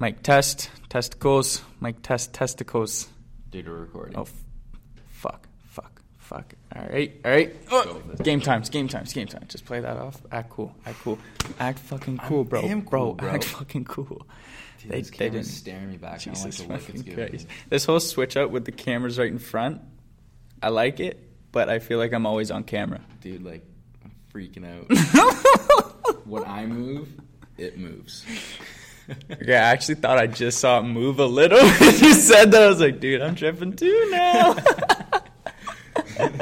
Mic test. Testicles. Mic test. Testicles. Dude, we're recording. Oh, f- fuck. Fuck. Fuck. All right. All right. Oh, game time. It's game time. It's game time. Just play that off. Act cool. Act cool. Act fucking cool, bro. am bro. cool, bro. Act fucking cool. Dude, they this they didn't. staring me back. I don't like Jesus the look it's giving Christ. me. This whole switch up with the cameras right in front, I like it, but I feel like I'm always on camera. Dude, like, I'm freaking out. when I move, it moves. Okay, I actually thought I just saw it move a little. You said that, I was like, dude, I'm tripping too now.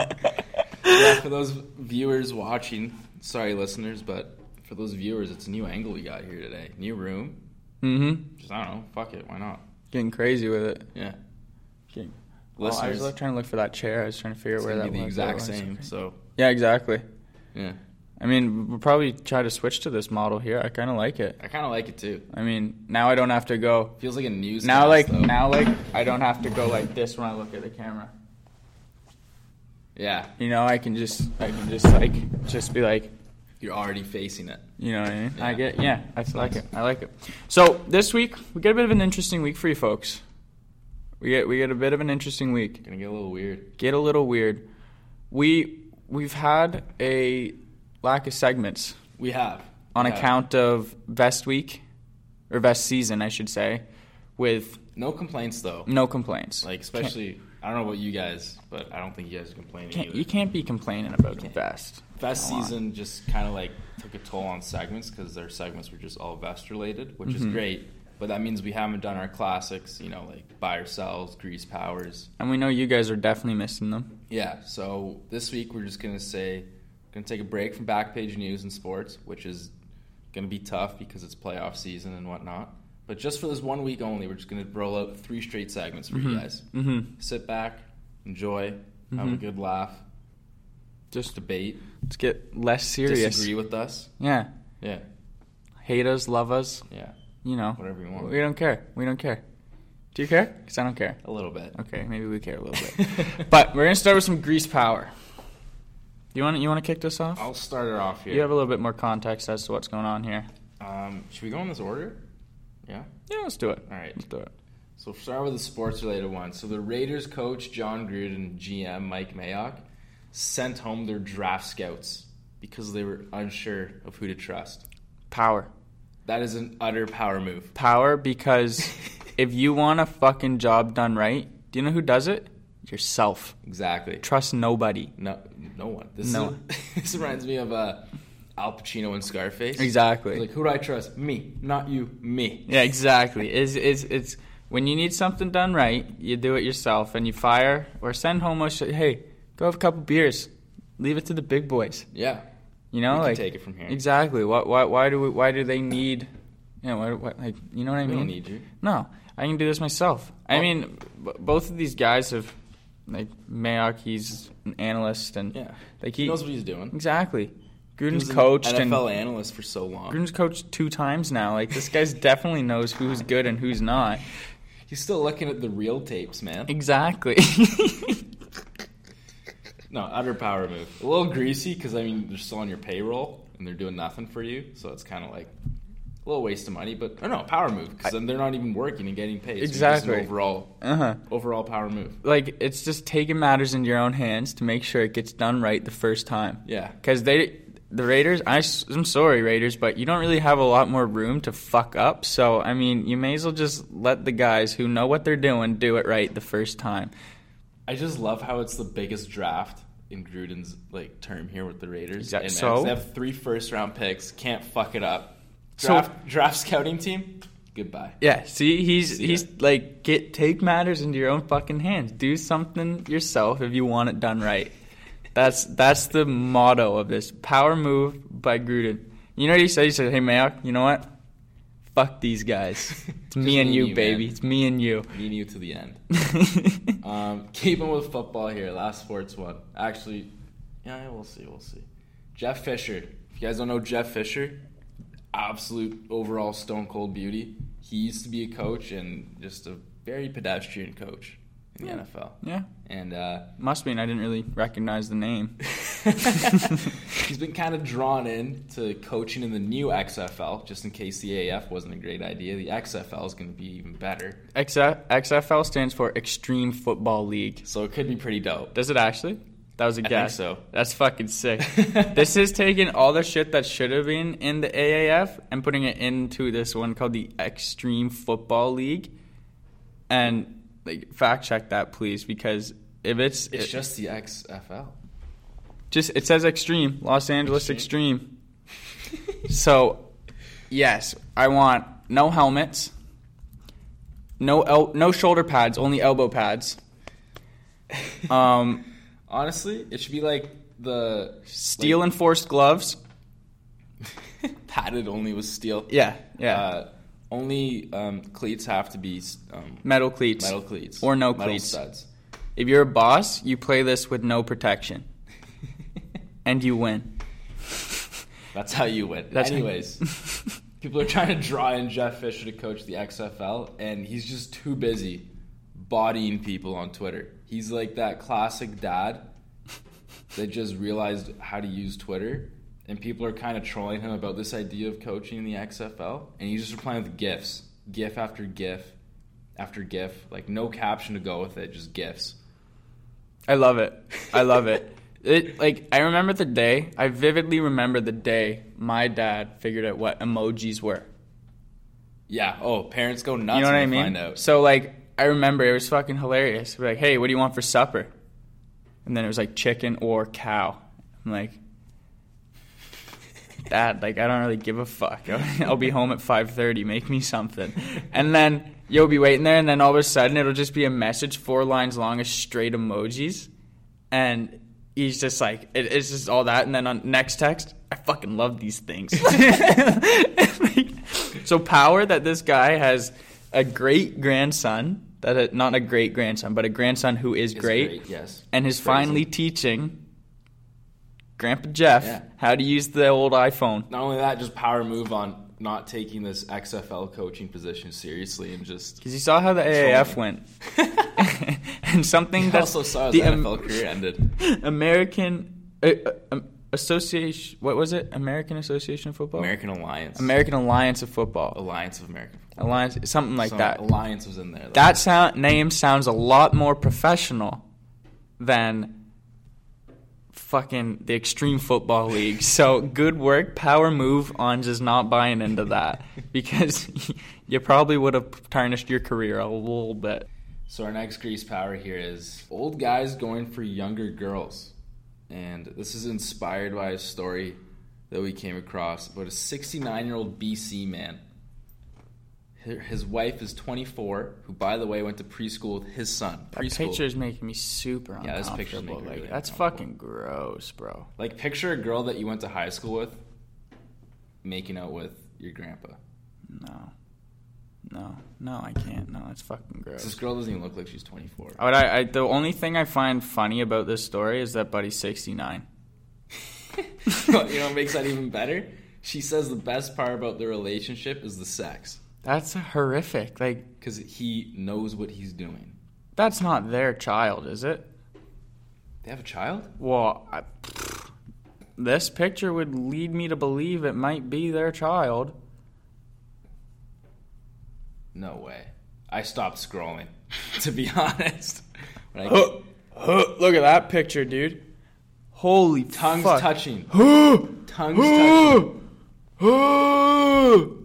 yeah, for those viewers watching, sorry, listeners, but for those viewers, it's a new angle we got here today. New room. mm-hmm. Just, I don't know. Fuck it. Why not? Getting crazy with it. Yeah. Getting... Well, I was like, trying to look for that chair. I was trying to figure out where that be the was. exact same. So, Yeah, exactly. yeah. I mean, we'll probably try to switch to this model here. I kind of like it. I kind of like it too. I mean, now I don't have to go. Feels like a news. Now, like now, like I don't have to go like this when I look at the camera. Yeah. You know, I can just, I can just like, just be like, You're already facing it. You know what I mean? I get, yeah, I like it. I like it. So this week we get a bit of an interesting week for you folks. We get we get a bit of an interesting week. Gonna get a little weird. Get a little weird. We we've had a lack of segments We have. on account of Vest Week or Vest Season, I should say, with No complaints though. no complaints. Like especially, I don't know about you guys, but I don't think you guys are complaining. can't, you can't be complaining about Can't. Vest. Vest on. season just kind of like took a toll on segments because their segments were just all vest related, which is Mhm. great. But that means we haven't done our classics, you know, like buy or sells, grease powers. And we know you guys are definitely missing them. Yeah. So this week we're just gonna say, gonna take a break from Backpage News and Sports, which is gonna be tough because it's playoff season and whatnot. But just for this one week only, we're just gonna roll out three straight segments for you guys. Mm-hmm. Sit back, enjoy, have a Mhm. good laugh, Just debate, let's get less serious. disagree with us. Yeah. Yeah. Hate us, love us. Yeah. You know, Whatever you want. We don't care. We don't care. Do you care? Because I don't care. A little bit. Okay, maybe we care a little bit. but we're gonna start with some grease power. You want you want to kick this off? I'll start it off here. You have a little bit more context as to what's going on here. um, should we go in this order? Yeah. Yeah, let's do it. All right. Let's do it. So we'll start with the sports related one. So the Raiders coach Jon Gruden, GM Mike Mayock, sent home their draft scouts because they were unsure of who to trust. Power, That is an utter power move. power. Because if you want a fucking job done right, do you know who does it? Yourself. Exactly. Trust nobody. No, no one. This No is, this reminds me of uh, Al Pacino and Scarface. Exactly. Like who do I trust? Me, not you. Me. Yeah, exactly. It's, it's, it's when you need something done right, you do it yourself, and you fire or send home a sh- hey, go have a couple beers, leave it to the big boys. Yeah. You know, like take it from here. Exactly. Why, why, why do we, why do they need? You know, what, what, like you know what I We mean? don't need you. No, I can do this myself. I Oh. mean, b- both of these guys have like Mayock. He's an analyst, and Yeah. like He he, knows what he's doing. exactly. Gruden's was an coached NFL and analyst for so long. Gruden's coached two times now. Like this guy's definitely knows who's good and who's not. He's still looking at the real tapes, man. Exactly. No, utter power move. A little greasy because I mean they're still on your payroll and they're doing nothing for you, so it's kind of like a little waste of money. But oh no, power move because then they're not even working and getting paid. So Exactly. overall, uh huh. overall power move. Like it's just taking matters into your own hands to make sure it gets done right the first time. Yeah. Because they, the Raiders, I, I'm sorry, Raiders, but you don't really have a lot more room to fuck up. So, I mean, you may as well just let the guys who know what they're doing do it right the first time. I just love how it's the biggest draft in Gruden's like term here with the Raiders. Exact- And, so? they have three first round picks. Can't fuck it up. So- Draft draft scouting team. Goodbye. Yeah, see, he's See he's like get take matters into your own fucking hands. Do something yourself if you want it done right. That's that's the motto of this power move by Gruden. You know what he said? He said, "Hey Mayock, you know what? Fuck these guys. It's me and you, you, baby. man. It's me and you." Me and you to the end. Um, keeping with football here, last sports one. Actually, yeah, we'll see, we'll see. Jeff Fisher. If you guys don't know Jeff Fisher, absolute overall stone cold beauty. He used to be a coach and just a very pedestrian coach. in the Yeah. NFL. Yeah, And uh, must mean I didn't really recognize the name. he's been kind of drawn in to coaching in the new XFL, just in case the AF wasn't a great idea. The XFL is going to be even better. XFL stands for Extreme Football League. So it could be pretty dope. Does it actually? That was a guess. so. That's fucking sick. this is taking all the shit that should have been in the AAF and putting it into this one called the Extreme Football League. And like fact check that please because if it's It's it- just the XFL. just it says extreme Los Angeles Extreme. extreme. so yes, I want no helmets, no el- no shoulder pads, only elbow pads. Um, Honestly, it should be like the steel enforced gloves. padded only with steel. Yeah, yeah. Uh, only um, cleats have to be um, metal cleats. metal cleats Or no metal cleats. studs. If you're a boss, you play this with no protection, and you win. That's how you win. That's Anyways, people are trying to draw in Jeff Fisher to coach the XFL, and he's just too busy bodying people on Twitter. He's like that classic dad that just realized how to use Twitter, and people are kind of trolling him about this idea of coaching in the XFL, and he's just replying with gifs, gif after gif after gif, like no caption to go with it, just gifs. I love it. I love it. It like I remember the day. I vividly remember the day my dad figured out what emojis were. Yeah. Oh, parents go nuts You know what I mean? So like I remember it was fucking hilarious. Like, hey, what do you want for supper? And then it was like chicken or cow. I'm like, Dad, like I don't really give a fuck. I'll be home at five thirty. Make me something. And then you'll be waiting there, and then all of a sudden it'll just be a message four lines long of straight emojis, and he's just like, it, it's just all that. And then on next text, I fucking love these things. so power that this guy has a great grandson that a, not a great grandson, but a grandson who is It's great, yes. and is Crazy. finally teaching Grandpa Jeff Yeah. how to use the old iPhone. Not only that, just power move on not taking this XFL coaching position seriously and just. Because you saw how the AAF went, and something that also saw the NFL career ended. American uh, uh, um, Association. What was it? American Association of Football. American Alliance. American Alliance of Football. Alliance of American. Alliance, something like Some that. Alliance was in there. though. That sound name sounds a lot more professional than fucking the Extreme Football League. So good work, power move on just not buying into that because you probably would have tarnished your career a little bit. So our next grease power here is old guys going for younger girls, and this is inspired by a story that we came across about a 69 year old BC man. His wife is 24, who by the way went to preschool with his son. That Preschool. picture is making me super Yeah, this picture's uncomfortable. making like really that's fucking gross, bro. Like picture a girl that you went to high school with making out with your grandpa. No, no, no, I can't. No, it's fucking gross. This girl doesn't even look like she's 24. But I, I, the only thing I find funny about this story is that Buddy's 69. you know what makes that even better? She says the best part about the relationship is the sex. That's horrific. Like, Because he knows what he's doing. that's not their child, is it? They have a child? Well, I, this picture would lead me to believe it might be their child. No way. I stopped scrolling, to be honest. When I- Look at that picture, dude. Holy tongues fuck. touching. Tongues touching.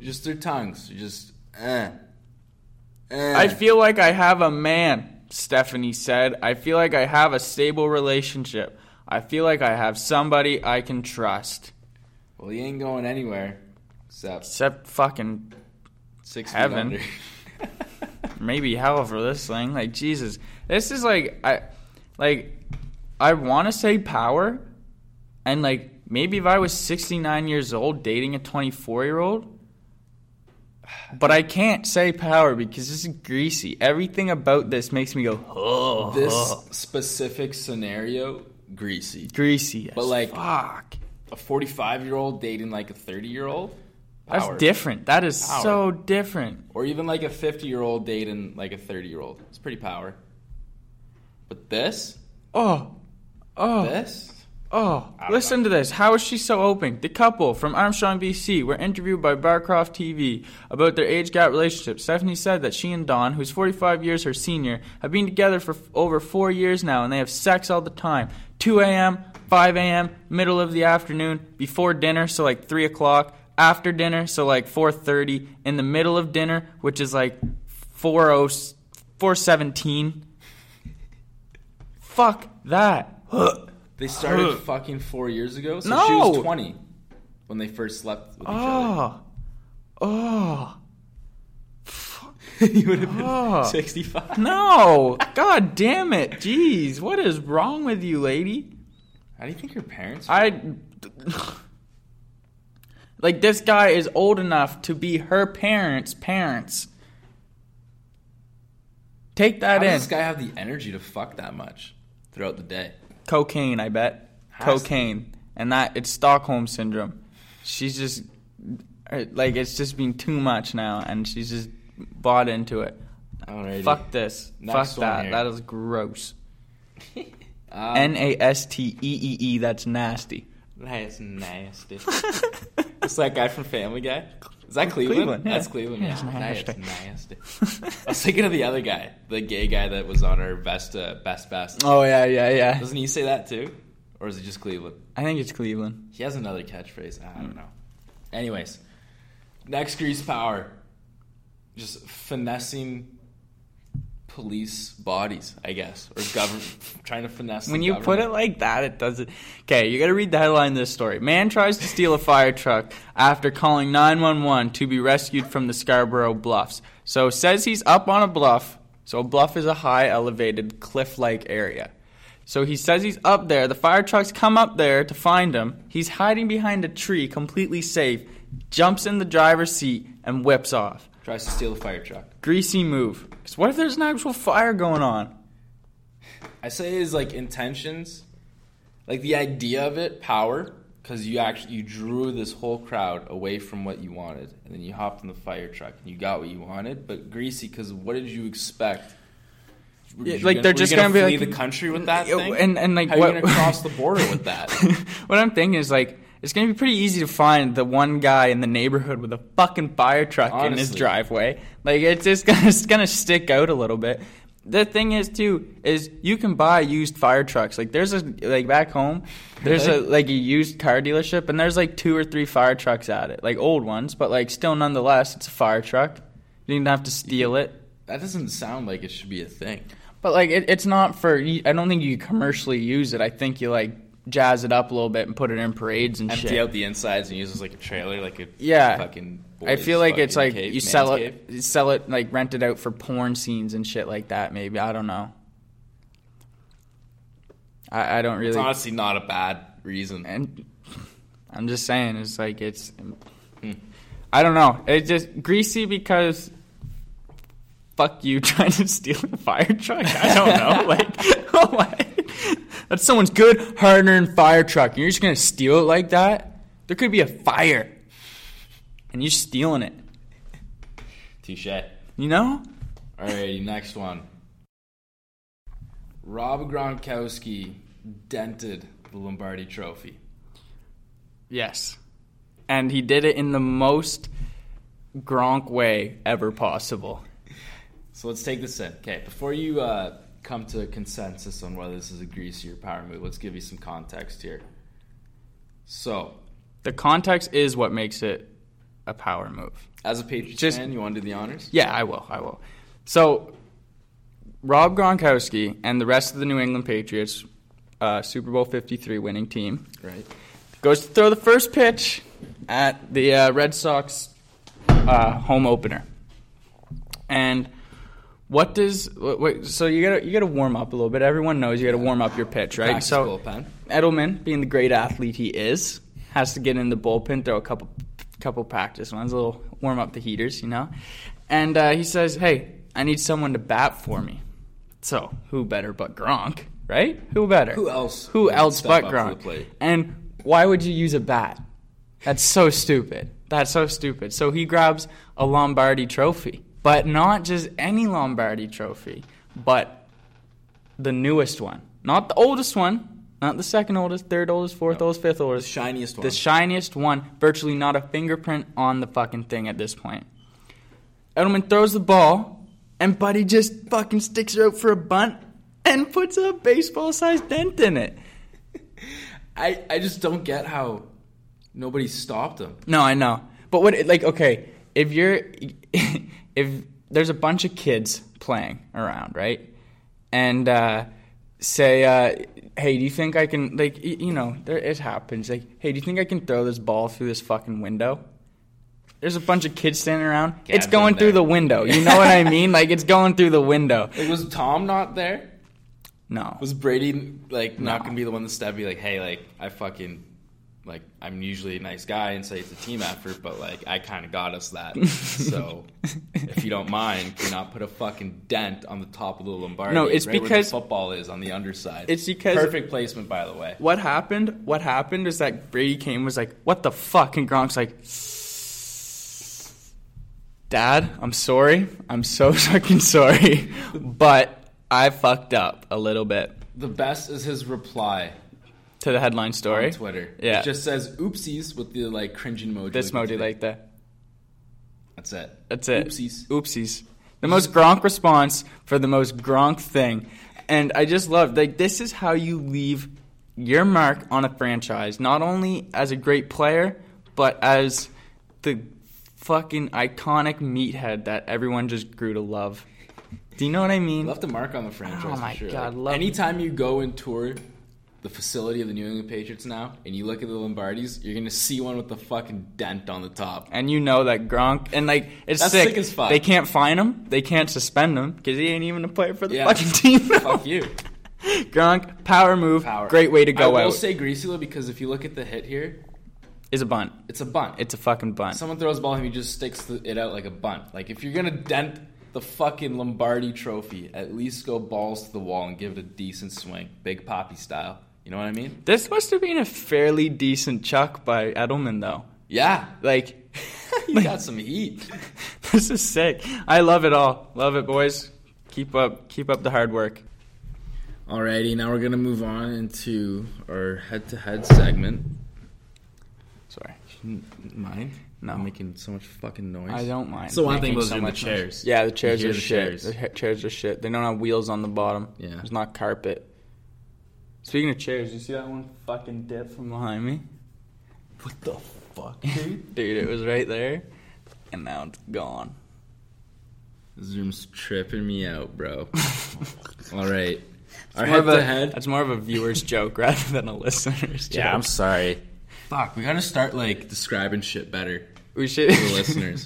Just their tongues. Just, eh. Eh. I feel like I have a man, Stephanie said. I feel like I have a stable relationship. I feel like I have somebody I can trust. well, he ain't going anywhere. Except Except fucking six Heaven. maybe hell for this thing. Like Jesus, this is like I, like I want to say power, and like maybe if I was 69 years old dating a 24 year old, but I can't say power because this is greasy. Everything about this makes me go oh, this oh. specific scenario, greasy. greasy. But, like, fuck. A 45 year old dating like a 30 year old? That's different. That is Power. so different. Or even like a 50 year old dating like a 30 year old. It's pretty power. But this, Oh, oh, this, oh. Listen to this. How is she so open? The couple from Armstrong, BC, were interviewed by Barcroft TV about their age gap relationship. Stephanie said that she and Don, who's 45 years her senior, have been together for f- over four years now, and they have sex all the time. 2 a.m., 5 a.m., middle of the afternoon, before dinner, so like 3 o'clock, after dinner, so like 4.30, in the middle of dinner, which is like 4.0 4.17. Fuck that. they started fucking four years ago. So she No. was 20 when they first slept with each Oh. Oh. other. Ah. Ah. you would have been Oh. 65. No. God damn it. Jeez. What is wrong with you, lady? How do you think your parents? I. Like, this guy is old enough to be her parents' parents. Take that How in. does this guy have the energy to fuck that much throughout the day? Cocaine, I bet. Has to. Cocaine. And that, it's Stockholm syndrome. She's just. uh, Like, it's just been too much now, and she's just bought into it. Alrighty. Fuck this. Next Fuck that. here. That is gross. Um, N A S T E E E. That's nasty. That's nasty. it's that guy from Family Guy. Is that Cleveland? Cleveland, yeah. That's Cleveland. Yeah, Yeah, nasty. That's nasty. I was thinking of the other guy, the gay guy that was on our best uh, best best. Oh yeah, yeah, yeah. Doesn't he say that too, or is it just Cleveland? I think it's Cleveland. He has another catchphrase. I don't know. Anyways, next grease power, just finessing police bodies, I guess, or government trying to finesse. the When you put it like that, it doesn't. Okay, you got to read the headline of this story. Man tries to steal a fire truck after calling 911 to be rescued from the Scarborough Bluffs. So says he's up on a bluff. So a bluff is a high, elevated, cliff-like area. So he says he's up there. The fire trucks come up there to find him. He's hiding behind a tree, completely safe. Jumps in the driver's seat and whips off. tries to steal a fire truck. Greasy move. Because what if there's an actual fire going on? I say his like intentions, like the idea of it, power, because you actually you drew this whole crowd away from what you wanted, and then you hopped in the fire truck and you got what you wanted. But greasy, because what did you expect? Yeah, like, gonna- they're just gonna, gonna be flee like- the country with that Yeah, thing, and- and, like, how what- are you gonna cross the border with that? what I'm thinking is like it's gonna be pretty easy to find the one guy in the neighborhood with a fucking fire truck in his driveway. Like it's just gonna it's gonna stick out a little bit. The thing is too is you can buy used fire trucks. Like there's a like back home, there's a like a used car dealership and there's like two or three fire trucks at it, like old ones, but like still nonetheless it's a fire truck. You didn't have to steal it. That doesn't sound like it should be a thing. But like, it, it's not for. I don't think you commercially use it. I think you like jazz it up a little bit and put it in parades and Empty shit. out the insides and use it as like a trailer, like a Yeah. fucking. I feel like it's like cave, you sell it, you sell it like rent it out for porn scenes and shit like that. Maybe I don't know. I, I don't really. It's honestly not a bad reason. and I'm just saying, it's like it's. Hmm. I don't know. It's just greasy because. Fuck you trying to steal a fire truck. I don't know. like, what? That's someone's good, hard earned fire truck. And you're just gonna steal it like that? There could be a fire, and you're stealing it. Touche. You know? Alrighty, next one. Rob Gronkowski dented the Lombardi Trophy. Yes. And he did it in the most Gronk way ever possible. So let's take this in. Okay, before you uh, come to a consensus on whether this is a greasy or power move, let's give you some context here. So, The context is what makes it a power move. as a Patriots Just- fan, you want to do the honors? Yeah, I will. I will. So, Rob Gronkowski and the rest of the New England Patriots, uh, Super Bowl 53 winning team, Right. goes to throw the first pitch at the uh, Red Sox uh, home opener. And what does wait, so you gotta you gotta warm up a little bit. Everyone knows you gotta warm up your pitch, right? Practice so bullpen. Edelman, being the great athlete he is, has to get in the bullpen, throw a couple couple practice ones, a little warm up the heaters, you know. And uh, he says, "Hey, I need someone to bat for me." So who better but Gronk, right? Who better? Who else Who else but up to the Gronk? And why would you use a bat? That's so stupid. That's so stupid. So he grabs a Lombardi trophy, but not just any Lombardi trophy, but the newest one, not the oldest one, not the second oldest, third oldest, fourth oldest, fifth The oldest, shiniest one. the shiniest one. Virtually not a fingerprint on the fucking thing at this point. Edelman throws the ball, and Buddy just fucking sticks her out for a bunt and puts a baseball-sized dent in it. I, I just don't get how nobody stopped him. No, I know. But what like okay, if you're if there's a bunch of kids playing around, right? And uh say uh hey, do you think I can like y- you know, there it happens. Like, hey, do you think I can throw this ball through this fucking window? There's a bunch of kids standing around. Yeah, it's I've going through the window. You know what I mean? Like it's going through the window. Like, was Tom not there? No. Was Brady like not No. gonna be the one to step? Be like, hey, like I fucking like I'm usually a nice guy and say it's a team effort, but like I kind of got us that. so if you don't mind, can not put a fucking dent on the top of the Lombardi? No, it's right because- football is on the underside. It's because- perfect placement, by the way. What happened? What happened is that Brady came was like, "What the fuck?" And Gronk's like, "Dad, I'm sorry. I'm so fucking sorry, but I fucked up a little bit." The best is his reply To the headline story, on Twitter. Yeah. it just says "oopsies" with the like cringing emoji. this emoji like that. That's it. That's it. Oopsies. Oopsies. The most Gronk response for the most Gronk thing. And I just love like this is how you leave your mark on a franchise, not only as a great player, but as the fucking iconic meathead that everyone just grew to love. Do you know what I mean? Left a mark on the franchise. Oh for my sure. God, Like, anytime you go and tour the facility of the New England Patriots now, and you look at the Lombardis, you're gonna see one with the fucking dent on the top. And you know that Gronk and like it's That's sick. sick as fuck. They can't fine him. They can't suspend him because he ain't even a player for the Yeah. fucking team. now. Fuck you. Gronk, power move, Power. great way to go out. I will out. say Greasy because if you look at the hit here, is a bunt. it's a bunt. It's a fucking bunt. Someone throws the ball and he just sticks the, it out like a bunt. Like if you're gonna dent the fucking Lombardi Trophy, at least go balls to the wall and give it a decent swing, Big Poppy style. You know what I mean? This must have been a fairly decent chuck by Edelman, though. Yeah, Like, you got some heat. this is sick. I love it all. Love it, boys. Keep up, keep up the hard work. Alrighty, now we're gonna move on into our head-to-head segment. Sorry, Mind? No. I'm making so much fucking noise. I don't mind. So one thing was so the much noise. chairs. Yeah, the chairs are the shit. chairs. The chairs are shit. They don't have wheels on the bottom. Yeah. There's not carpet. Speaking of chairs, you see that one fucking dip from behind me? What the fuck, dude? Dude, it was right there, and now it's gone. this room's tripping me out, bro. All right, our More of a- head-to-head. That's more of a viewer's joke rather than a listener's joke. Yeah, I'm sorry. Fuck, we gotta start like describing shit better we should to the listeners.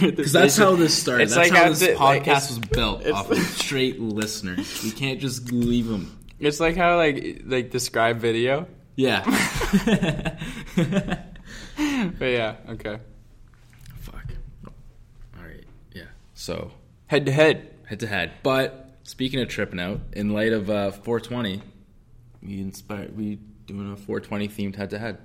Because that's how this started. It's that's like how this podcast like, was built off of straight listeners. We can't just leave them. It's like how like like describe video. Yeah. But yeah, okay. Fuck. All right. Yeah. So Head to head. head to head. But speaking of tripping out, in light of uh, 420, we inspired. We doing a 420 themed head to head.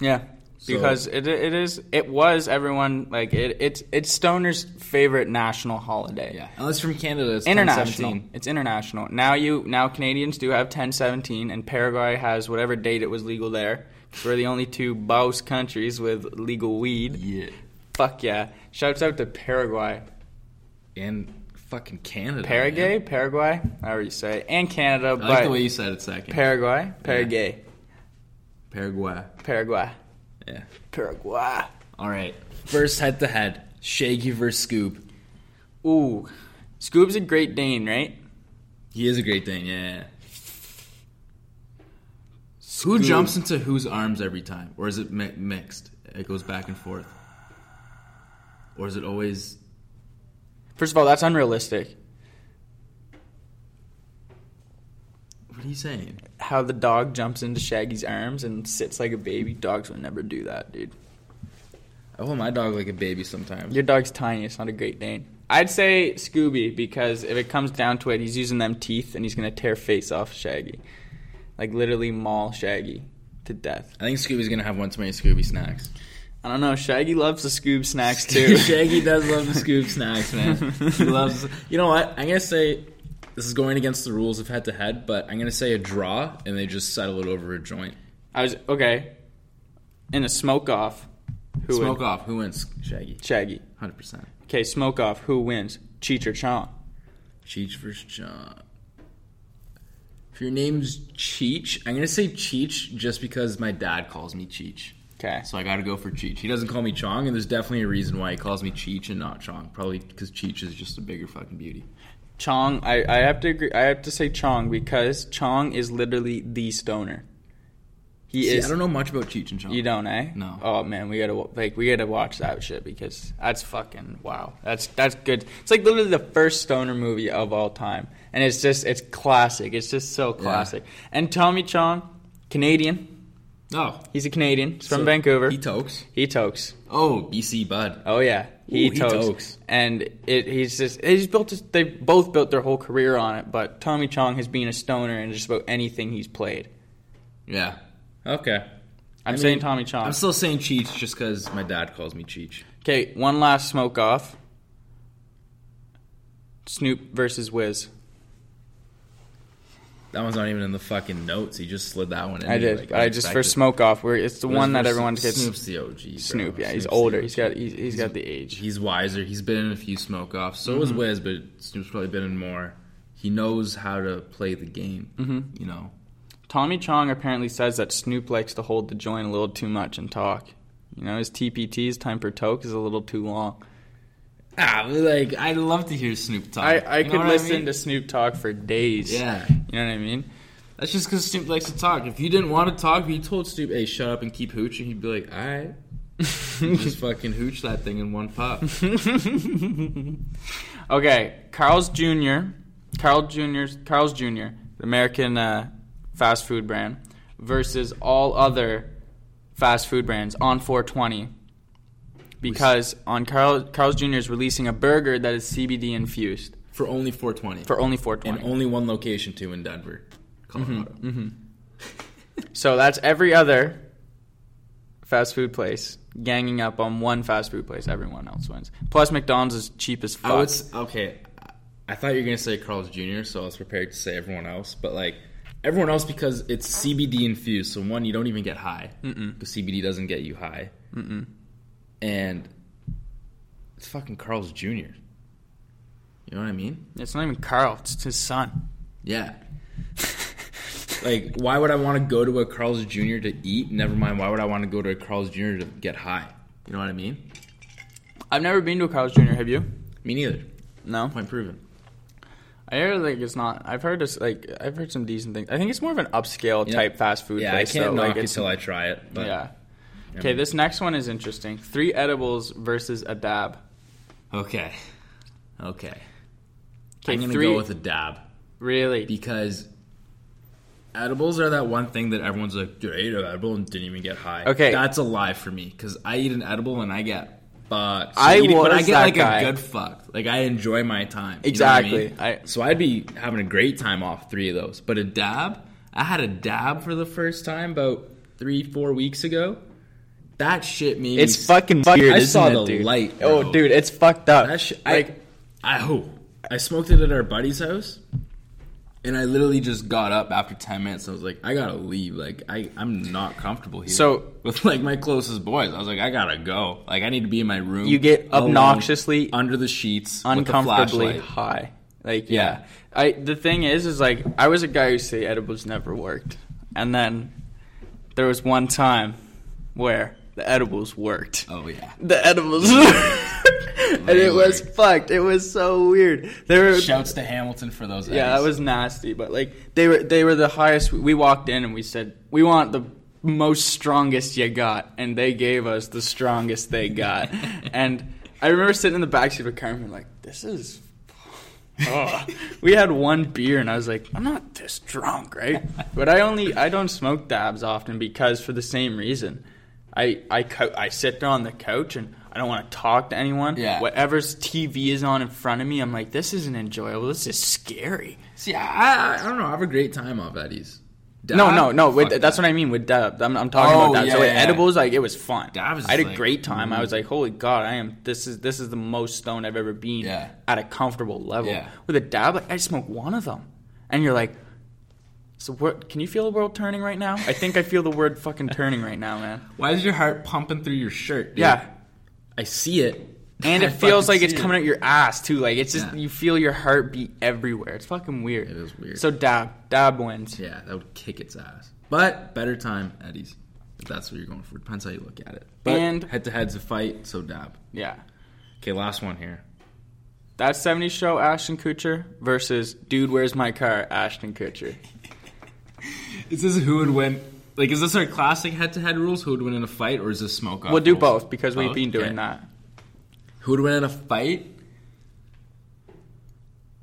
Yeah. So- Because it it is it was everyone like it it's it's Stoner's favorite national holiday. Yeah. Oh, Unless from Canada, it's International. It's international. Now you now Canadians do have 1017 and Paraguay has whatever date it was legal there. We're the only two boss countries with legal weed. Yeah. Fuck yeah. Shouts out to Paraguay. And fucking Canada. Paraguay, man. Paraguay, however you say it. And Canada, I but like the way you said it second. Paraguay, Paraguay, Paraguay. Paraguay, Yeah. Paraguay. All right. First head to head. Shaggy versus Scoob. Ooh, Scoob's a Great Dane, right? He is a great thing, yeah. Who Scoob. jumps into whose arms every time? Or is it mi- mixed? It goes back and forth. Or is it always. First of all, that's unrealistic. What are you saying? How the dog jumps into Shaggy's arms and sits like a baby. Dogs would never do that, dude. I hold my dog like a baby sometimes. Your dog's tiny. It's not a Great Dane. I'd say Scooby because if it comes down to it, he's using them teeth and he's gonna tear face off Shaggy, like literally maul Shaggy to death. I think Scooby's gonna have one too many Scooby snacks. I don't know. Shaggy loves the Scoob snacks too. Shaggy does love the Scoob snacks, man. He loves. You know what? I'm gonna say this is going against the rules of head to head, but I'm gonna say a draw, and they just settle it over a joint. I was okay. In a smoke off, who Smoke wins? off. Who wins? Shaggy. Shaggy. Hundred percent. Okay, smoke off. Who wins? Cheech or Chong? Cheech versus Chong. If your name's Cheech, I'm gonna say Cheech just because my dad calls me Cheech. Okay. So I gotta go for Cheech. He doesn't call me Chong, and there's definitely a reason why he calls me Cheech and not Chong. Probably because Cheech is just a bigger fucking beauty. Chong, I, I have to agree. I have to say Chong because Chong is literally the stoner. He See, is. I don't know much about Cheech and Chong. You don't, eh? No. Oh man, we gotta like we gotta watch that shit because that's fucking wow. That's that's good. It's like literally the first stoner movie of all time, and it's just it's classic. It's just so classic. And Tommy Chong, Canadian. Oh, He's a Canadian. He's from so Vancouver. He tokes. He tokes. Oh, BC Bud. Oh yeah, he, Ooh, he tokes. tokes. And it, he's just he's built. His, they both built their whole career on it. But Tommy Chong has been a stoner in just about anything he's played. Yeah. Okay. I'm I saying mean, Tommy Chong. I'm still saying Cheech just because my dad calls me Cheech. Okay, one last smoke off. Snoop versus Wiz. That one's not even in the fucking notes. He just slid that one in. I did. like, I just for smoke off. Where it's the one that everyone gets. Snoop's the OG. bro. Snoop, yeah, he's Snoop's the older. He's got he's, he's got the age. He's wiser. He's been in a few smoke offs. So was Wiz, but Snoop's probably been in more. He knows how to play the game. Mm-hmm. You know. Tommy Chong apparently says that Snoop likes to hold the joint a little too much and talk. You know, his TPT's time per toke is a little too long. Ah, like I'd love to hear Snoop talk. I, I You know could listen mean? to Snoop talk for days. Yeah. You know what I mean? That's just because Snoop likes to talk. If you didn't want to talk, if you told Snoop, "Hey, shut up and keep hooching," he'd be like, "All right." just fucking hooch that thing in one puff. Okay, Carl's Jr. Carl Jr. Carl's Jr. The American uh, fast food brand versus all other fast food brands on 420 because on Carl Carl's Jr. is releasing a burger that is CBD infused For only 420. for only 420. and only one location too in Denver, Colorado. Mm-hmm, mm-hmm. so that's every other fast food place ganging up on one fast food place. Everyone else wins. Plus McDonald's is cheap as fuck. I would okay. I thought you were gonna say Carl's Jr., so I was prepared to say everyone else, but like everyone else because it's CBD infused. So one, you don't even get high because CBD doesn't get you high, Mm-mm. And it's fucking Carl's Jr. You know what I mean? it's not even Carl. It's his son. Yeah. like, why would I want to go to a Carl's Jr. to eat? Never mind. Why would I want to go to a Carl's Jr. to get high? You know what I mean? I've never been to a Carl's Jr. Have you? Me neither. No. Point proven. I hear like it's not. I've heard this like I've heard some decent things. I think it's more of an upscale Yeah. type fast food Yeah, place. I can't though. knock like, it it's, till I try it. But yeah. Okay, this next one is interesting. Three edibles versus a dab. Okay. Okay. I'm gonna three. go with a dab really? because edibles are that one thing that everyone's like, "Dude, I ate an edible and didn't even get high." Okay. that's a lie for me because I eat an edible and I get fucked. I eating- but I get that like guy. a good fuck. Like I enjoy my time. You know what I Exactly. mean? I- so I'd be having a great time off three of those. But a dab, I had a dab for the first time about three, four weeks ago. That shit made me It's fucking weird. I saw it, the dude? light, Oh, dude, it's fucked up. That shit, like, I, I, oh, I smoked it at our buddy's house, and I literally just got up after ten minutes. I was like, I gotta leave. Like, I, I'm not comfortable here. So- with like my closest boys, I was like, I gotta go. Like, I need to be in my room. You get alone, obnoxiously under the sheets, uncomfortably high. Like yeah. Yeah. I the thing is is like I was a guy who say edibles never worked. And then there was one time where the edibles worked. Oh yeah. The edibles and it was fucked. It was so weird. They were Shouts to Hamilton for those. yeah, that eggs. was nasty, but like they were they were the highest we walked in and we said, "We want the most strongest you got." And they gave us the strongest they got. and I remember sitting in the backseat with Carmen like, "This is Oh, we had one beer and I was like, I'm not this drunk, right? But I only I don't smoke dabs often because for the same reason. I I co- I sit there on the couch and I don't want to talk to anyone. Yeah. Whatever's TV is on in front of me, I'm like, this isn't enjoyable. This is scary. See, I, I, I don't know. I have a great time off Eddie's. no, Dab? no, no. With, Fuck that's that. what I mean with dab. I'm, I'm talking Oh, about that. yeah, so with yeah, edibles, like it was fun. Dab is I had a great time. I mm. was like, holy god, I am. This is this is the most stoned I've ever been Yeah. at a comfortable level. With a dab, like, I smoked one of them, and you're like, so what? Can you feel the world turning right now? I think I feel the word fucking turning right now, man. Why is your heart pumping through your shirt? dude? Yeah. I see it. And I it feels like it's it. coming out your ass too. Like it's just Yeah. you feel your heartbeat everywhere. It's fucking weird. It is weird. So dab, dab wins. Yeah, that would kick its ass. But better time, Eddie's. If that's what you're going for. Depends how you look at it. But And- head to head's a fight, so dab. Yeah. Okay, last one here. That 70s show, Ashton Kutcher versus Dude, Where's My Car, Ashton Kutcher. Is this who would win? Like, is this our classic head to head rules? Who would win in a fight, or is this smoke? We'll do rules? both because we've Both? been doing Okay. that. Who would win in a fight?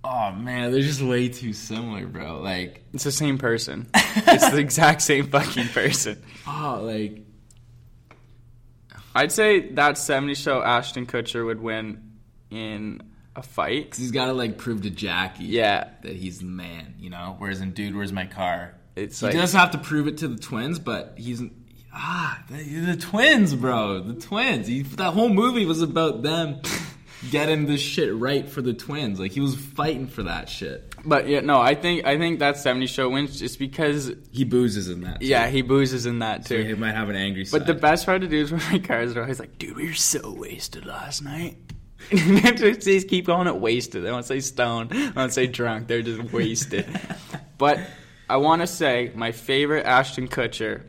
Oh man, they're just way too similar, bro. Like, It's the same person. it's the exact same fucking person. oh, like I'd say that 70 show Ashton Kutcher would win in a fight. 'cause he's got to like prove to Jackie, Yeah. that he's the man, you know. Whereas in Dude, Where's My Car? It's he like does have to prove it to the twins, but he's ah the, the twins, bro. The twins. He, that whole movie was about them getting this shit right for the twins. Like he was fighting for that shit. But yeah, no, I think I think that seventy show wins just because He boozes in that. Too. yeah, he boozes in that so too. he might have an angry side. But the best part of dudes when my cars are always like, dude, we were so wasted last night. they just keep calling it wasted. They don't say stoned. They don't say drunk. They're just wasted. but I want to say my favorite Ashton Kutcher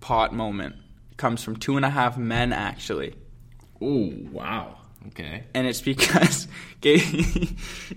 pot moment comes from Two and a Half Men, actually. oh wow. Okay. And it's because it-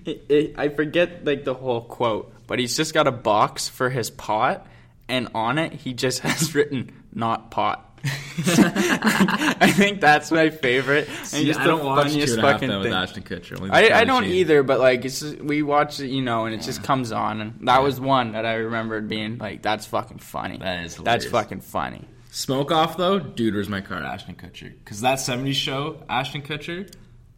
it- I forget like the whole quote, but he's just got a box for his pot, and on it he just has written "not pot." I think that's my favorite. and See, just I the don't watch funniest Two and a Half fucking with thing. Ashton Kutcher. I, I don't either, but like it's just, we watch it, you know, and it just comes on, and that was one that I remembered being like, "That's fucking funny." That is that's fucking funny. Smoke off though, dude, where's my car? Ashton Kutcher. Because that '70s show, Ashton Kutcher,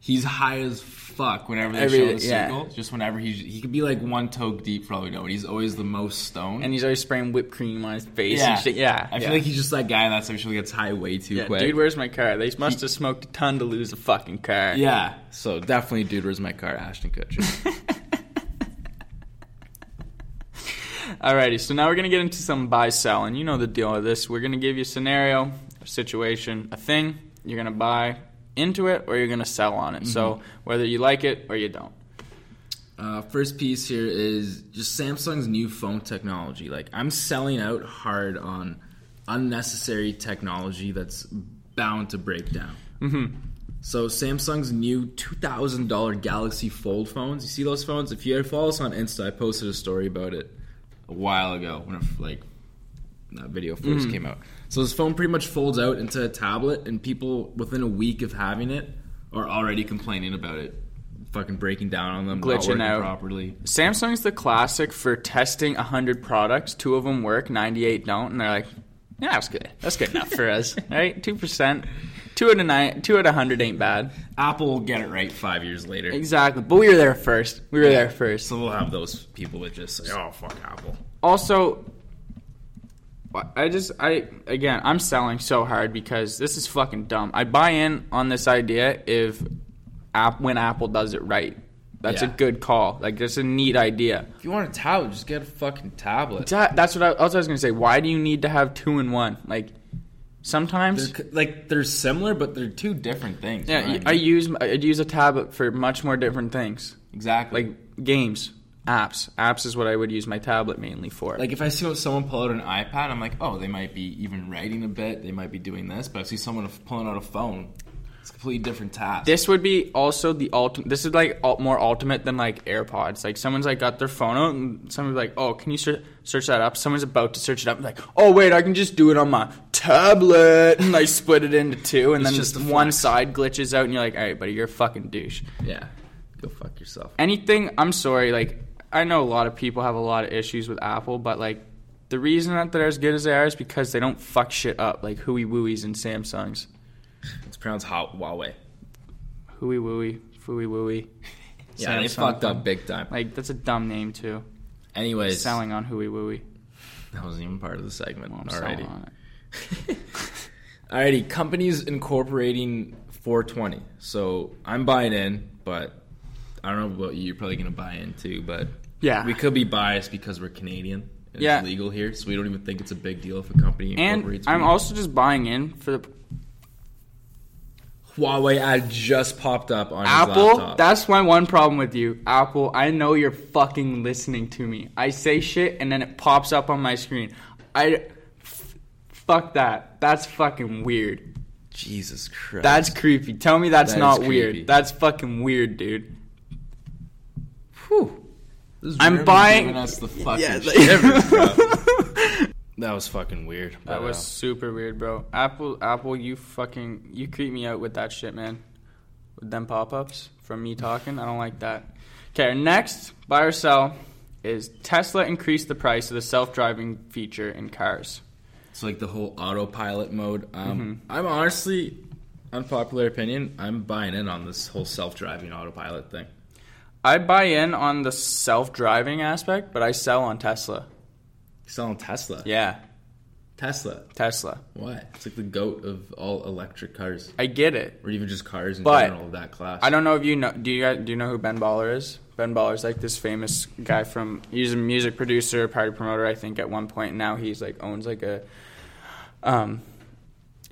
he's high as fuck whenever they Every- show the yeah. single. Just whenever he he could be like one toke deep for all we know, but he's always the most stoned. And he's always spraying whipped cream on his face yeah, and shit. Yeah, I yeah. feel like he's just that guy that actually gets high way too yeah, quick. dude, where's my car? They must have smoked a ton to lose a fucking car. yeah, so definitely, dude, where's my car? Ashton Kutcher. Alrighty, so now we're gonna get into some buy sell, and you know the deal with this. We're gonna give you a scenario, a situation, a thing. You're gonna buy into it, or you're gonna sell on it. So whether you like it or you don't. Uh, first piece here is just Samsung's new phone technology. Like I'm selling out hard on unnecessary technology that's bound to break down. Mm-hmm. So Samsung's new two thousand dollar Galaxy Fold phones. You see those phones? If you follow us on Insta, I posted a story about it a while ago when it, like that video 1st mm. came out. So this phone pretty much folds out into a tablet, and people within a week of having it are already complaining about it, fucking breaking down on them, Glitching out. properly. Samsung's the classic for testing hundred products. Two of them work, ninety-eight don't, and they're like, "Yeah, that's good. That's good enough for us, right? Two percent, two out of nine, two out of hundred ain't bad. Apple will get it right five years later. Exactly. But we were there first. We were there first. So we'll have those people that just say, "Oh fuck Apple." also I just I again I'm selling so hard because this is fucking dumb. I buy in on this idea if app when Apple does it right. That's a good call. Like that's a neat idea. If you want a tablet, just get a fucking tablet. That- That's what I, what I was gonna say. Why do you need to have two in one? Like sometimes, They're, like they're similar, but they're two different things. yeah, what I use I use a tablet for much more different things, exactly. like games, apps. Apps is what I would use my tablet mainly for. Like if I see someone pull out an iPad, I'm like, oh, they might be even writing a bit. They might be doing this. But I see someone pulling out a phone. It's a completely different task. This would be also the ultimate. This is like more ultimate than like AirPods. Like someone's like got their phone out and someone's like, "Oh, can you ser- search that up?" Someone's about to search it up, like, "Oh wait, I can just do it on my tablet," and like split it into two, and It's then just one side glitches out, and you're like, "All right, buddy, you're a fucking douche." yeah, go fuck yourself. Anything. I'm sorry. Like I know a lot of people have a lot of issues with Apple, but like the reason that they're as good as they are is because they don't fuck shit up like Huey Wooies and Samsungs. It's pronounced hot Huawei. Huey Wooey, Fooey Wooey. Yeah, they fucked up big time. Like that's a dumb name too. Anyways, Selling on Huey Wooey. That wasn't even part of the segment. Well, Alrighty. Alrighty, companies incorporating 420. So I'm buying in, but I don't know about you. You're probably gonna buy in too, but Yeah. we could be biased because we're Canadian. And Yeah. it's legal here, so we don't even think it's a big deal if a company And. I'm also just buying in for the Huawei ad just popped up on Apple. That's my one problem with you, Apple. I know you're fucking listening to me. I say shit and then it pops up on my screen. I f- fuck that. That's fucking weird. Jesus Christ. That's creepy. Tell me that's That not weird. That's fucking weird, dude. Whew. This I'm buying- giving us the fucking Yeah, like- shivers, bro. That was fucking weird. That was uh, super weird, bro. Apple, Apple, you fucking you creep me out with that shit, man. With them pop-ups from me talking, I don't like that. Okay, our next buy or sell is Tesla increased the price of the self-driving feature in cars. It's like the whole autopilot mode. Um, Mm-hmm. I'm honestly, unpopular opinion, I'm buying in on this whole self-driving autopilot thing. I buy in on the self-driving aspect, but I sell on Tesla. Sell on Tesla. Yeah, Tesla. Tesla. What? It's like the goat of all electric cars, I get it. or even just cars in But general of that class. I don't know if you know. Do you guys, do you know who Ben Baller is? Ben Baller's like this famous guy from. He's a music producer, party promoter. I think at one point now he's like owns like a um,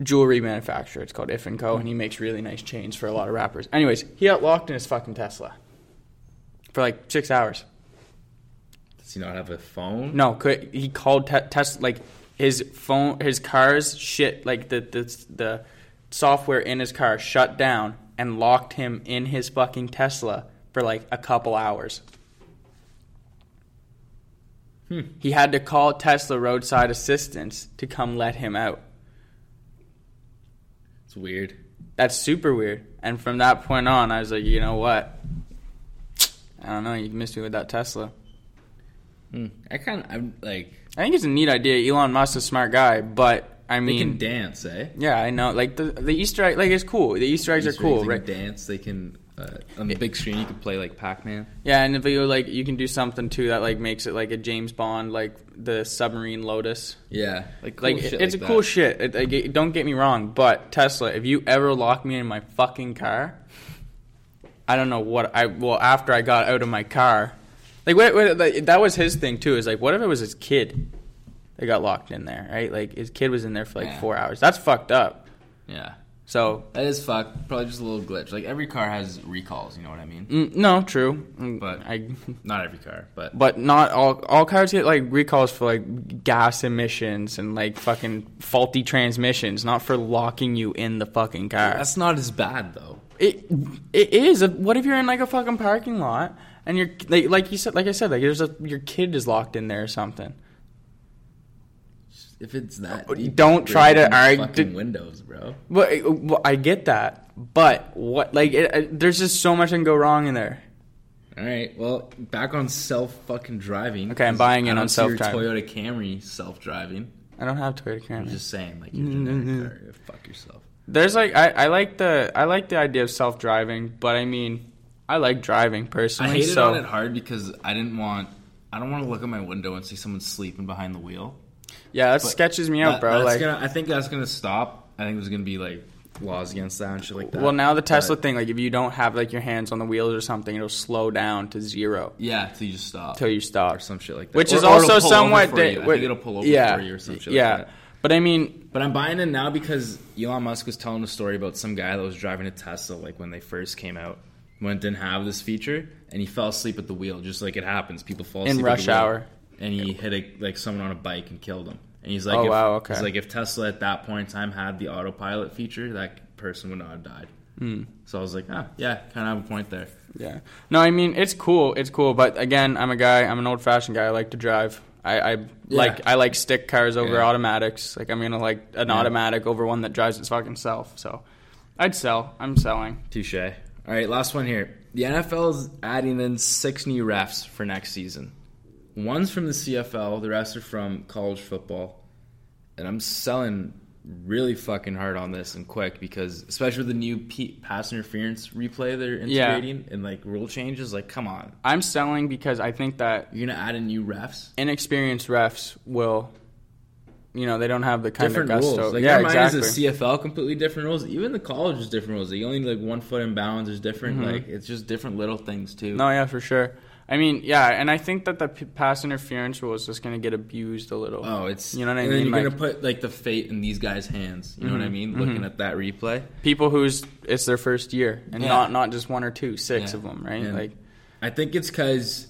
jewelry manufacturer. It's called If and Co. And he makes really nice chains for a lot of rappers. Anyways, he got locked in his fucking Tesla for like six hours. Does he not have a phone? No, could, he called te- Tesla like his phone, his car's shit, like the the the software in his car shut down and locked him in his fucking Tesla for like a couple hours. Hmm. He had to call Tesla roadside assistance to come let him out. It's weird. That's super weird. And from that point on, I was like, you know what? I don't know. You missed me with that Tesla. Hmm. I kind of, I'm like, I think it's a neat idea. Elon Musk's a smart guy, but I mean, they can dance, eh? Yeah, I know. Like the the Easter egg, like it's cool. The Easter eggs Easter are cool, eggs, they right? Can dance. They can uh, on the big screen. You can play like Pac-Man. Yeah, and if you like, you can do something too that like makes it like a James Bond, like the submarine Lotus. Yeah, like cool Like it's like a cool shit. It, it- don't get me wrong, but Tesla, if you ever lock me in my fucking car, I don't know what I. Well, after I got out of my car, like what, what like, that was his thing too. Is like, what if it was his kid that got locked in there, right? Like his kid was in there for like Yeah. four hours. That's fucked up. Yeah, So that is fucked. Probably just a little glitch. Like every car has recalls. You know what I mean? mm, no, true. Mm, But- I. Not every car, but But not all all cars get like recalls for like gas emissions and like fucking faulty transmissions, not for locking you in the fucking car. that's not as bad though. It it is. What if you're in like a fucking parking lot and you're like like you said like I said like there's a your kid is locked in there or something. If it's that, deep, don't try to argue- Fucking windows, bro. Well, well, I get that, but what like it, it- there's just so much can go wrong in there. All right. Well, back on self fucking driving. Okay, i'm buying in on self-driving. Toyota Camry self driving. I don't have Toyota Camry. I'm just saying, like you're Mm, generic mm, car. Fuck yourself. There's like I, I like the I like the idea of self driving, but I mean I like driving personally I hated so on it hard because I didn't want. I don't want to look at my window and see someone sleeping behind the wheel. Yeah, that But sketches me out, That- bro. Like, gonna, I think that's gonna stop. I think there's gonna be like laws against that and shit like that. well, now the Tesla But, thing, like if you don't have like your hands on the wheels or something, it'll slow down to zero yeah, till you stop till you stop, or some shit like that. which Or- is or also somewhat. you. I think it'll pull over yeah, for you or some shit. Yeah, like that. but I mean, But I'm buying in now because Elon Musk was telling a story about some guy that was driving a Tesla like when they first came out, when it didn't have this feature, and he fell asleep at the wheel, just like it happens. People fall In asleep at rush hour. And he hit a, like someone on a bike and killed him. And he's like, Oh, if, wow, okay. He's like, if Tesla at that point in time had the autopilot feature, that person would not have died. Hmm. So I was like, ah, yeah, kind of have a point there. yeah. No, I mean it's cool. It's cool, but again, I'm a guy. I'm an old fashioned guy. I like to drive. I, I like I like stick cars over Yeah. automatics. Like I'm gonna like an Yeah. automatic over one that drives its fucking self. So I'd sell. I'm selling. Touche. All right, last one here. The NFL is adding in six new refs for next season. One's from the CFL, the rest are from college football. And I'm selling really fucking hard on this and quick because especially with the new P- pass interference replay they're Yeah. integrating and like rule changes. Like, come on, I'm selling because I think that you're gonna add in new refs. inexperienced refs will, you know, they don't have the kind different of gusto. rules. Like yeah, yeah, exactly. is the CFL completely different rules. Even the college is different rules. Like, you only need, like one foot in bounds. There's different. Mhm. Like it's just different little things too. No, yeah, for sure. I mean, yeah, and I think that the p- pass interference rule is just going to get abused a little. Oh, it's You know what I mean? you're Like- gonna put like the fate in these guys' hands. You know what I Mhm, mean? mhm. Looking at that replay, People who's it's their first year, and Yeah. not not just one or two, six Yeah. of them, right? And- Like, I think it's because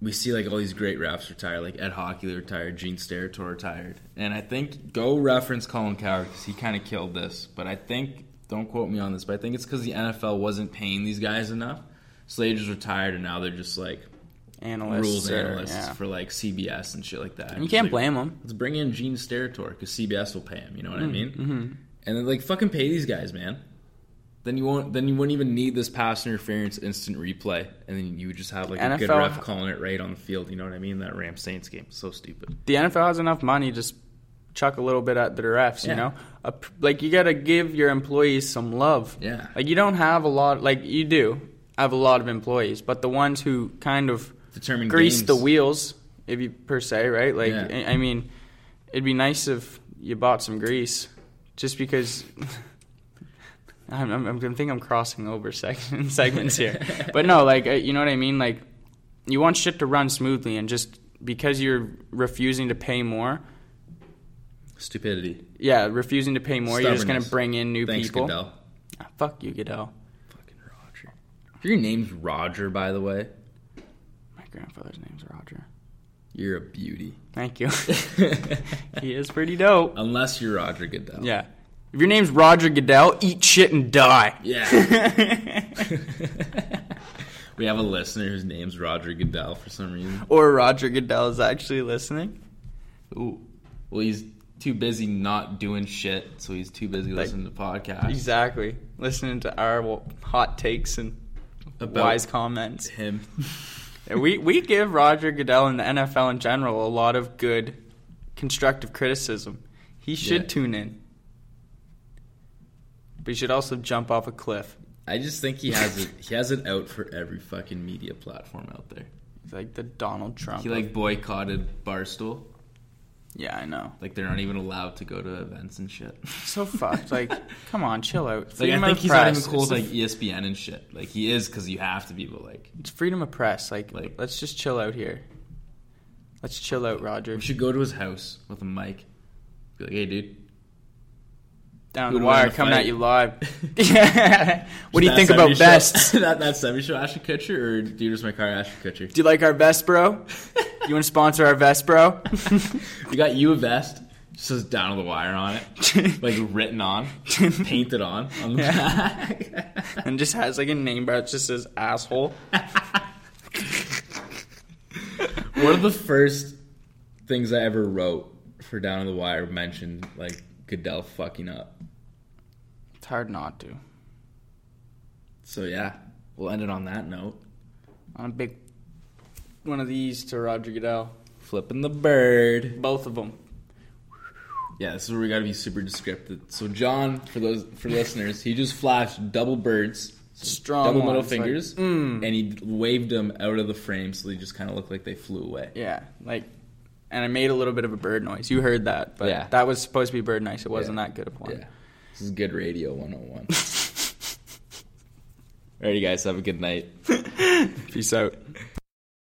we see like all these great refs retire, like Ed Hochuli retired, Gene Steratore retired, and I think go reference Colin Cowherd because he kind of killed this. But I think don't quote me on this, but I think it's because the NFL wasn't paying these guys enough, they retired, and now they're just like analysts, rules or- analysts yeah. for like CBS and shit like that. And you can't Like, blame them. Let's bring in Gene Steratore because CBS will pay him. You know what I mean? hmm And then like fucking pay these guys, man. Then you won't. Then you wouldn't even need this pass interference instant replay, and then you would just have like a good ref calling it right on the field. You know what I mean? That Rams Saints game, so stupid. The NFL has enough money, just chuck a little bit at the refs. You Yeah. know, a, like you got to give your employees some love. Yeah. Like you don't have a lot. Like you do have a lot of employees, but the ones who kind of Determine grease games. the wheels, if you per se, right? Like Yeah. I I mean, it'd be nice if you bought some grease, just because. I'm, I'm, I'm I think I'm crossing over section, segments here, but no, like uh, you know what I mean. Like you want shit to run smoothly, and just because you're refusing to pay more, Stupidity. yeah, refusing to pay more, you're just gonna bring in new Thanks, people. Goodell. Ah, fuck you, Goodell. Your name's Roger, by the way. My grandfather's name's Roger. You're a beauty. Thank you. he is pretty dope. Unless you're Roger Goodell. Yeah. If your name's Roger Goodell, eat shit and die. Yeah. we have a listener whose name's Roger Goodell for some reason. or Roger Goodell is actually listening. Ooh. Well, he's too busy not doing shit, so he's too busy Like- listening to podcasts. Exactly. Listening to our hot takes and About wise comments. him. We, we give Roger Goodell and the NFL in general a lot of good constructive criticism. He should Yeah. tune in. But he should also jump off a cliff. I just think he has it. He has it out for every fucking media platform out there. He's like the Donald Trump. He like boycotted Barstool. Yeah, I know. Like they're not even allowed to go to events and shit. So fucked. Like, come on, chill out. Like I think he's not press. even cool with It's like the- ESPN and shit. Like he is because you have to be, but like It's freedom of press. Like, Like- let's just chill out here. Let's chill out, Roger. we should go to his house with a mic. Be like, hey, dude. Down the wire, coming fight? at you live. what do you think 70 about? Do that that seventy show Ashton Kutcher or Dude is my car Ashton Kutcher? Do you like our vest, bro? You want to sponsor our vest, bro? We got you a vest. Just says down to the wire on it, like written on, painted on. on the back. and just has like a name, it just says asshole. One of the first things I ever wrote for Down to the Wire mentioned like Goodell fucking up. It's hard not to. So yeah, we'll end it on that note. On a big one of these to Roger Goodell. Flipping the bird. Both of them. Yeah, this is where we got to be super descriptive. So John, for those for listeners, he just flashed double birds, Strong double middle ones, like, fingers, mm. and he waved them out of the frame, so they just kind of looked like they flew away. Yeah, like, and I made a little bit of a bird noise. You heard that, but Yeah. that was supposed to be bird noise. It wasn't Yeah. that good of one. Yeah, this is good radio 101. Alrighty, guys, have a good night. Peace out.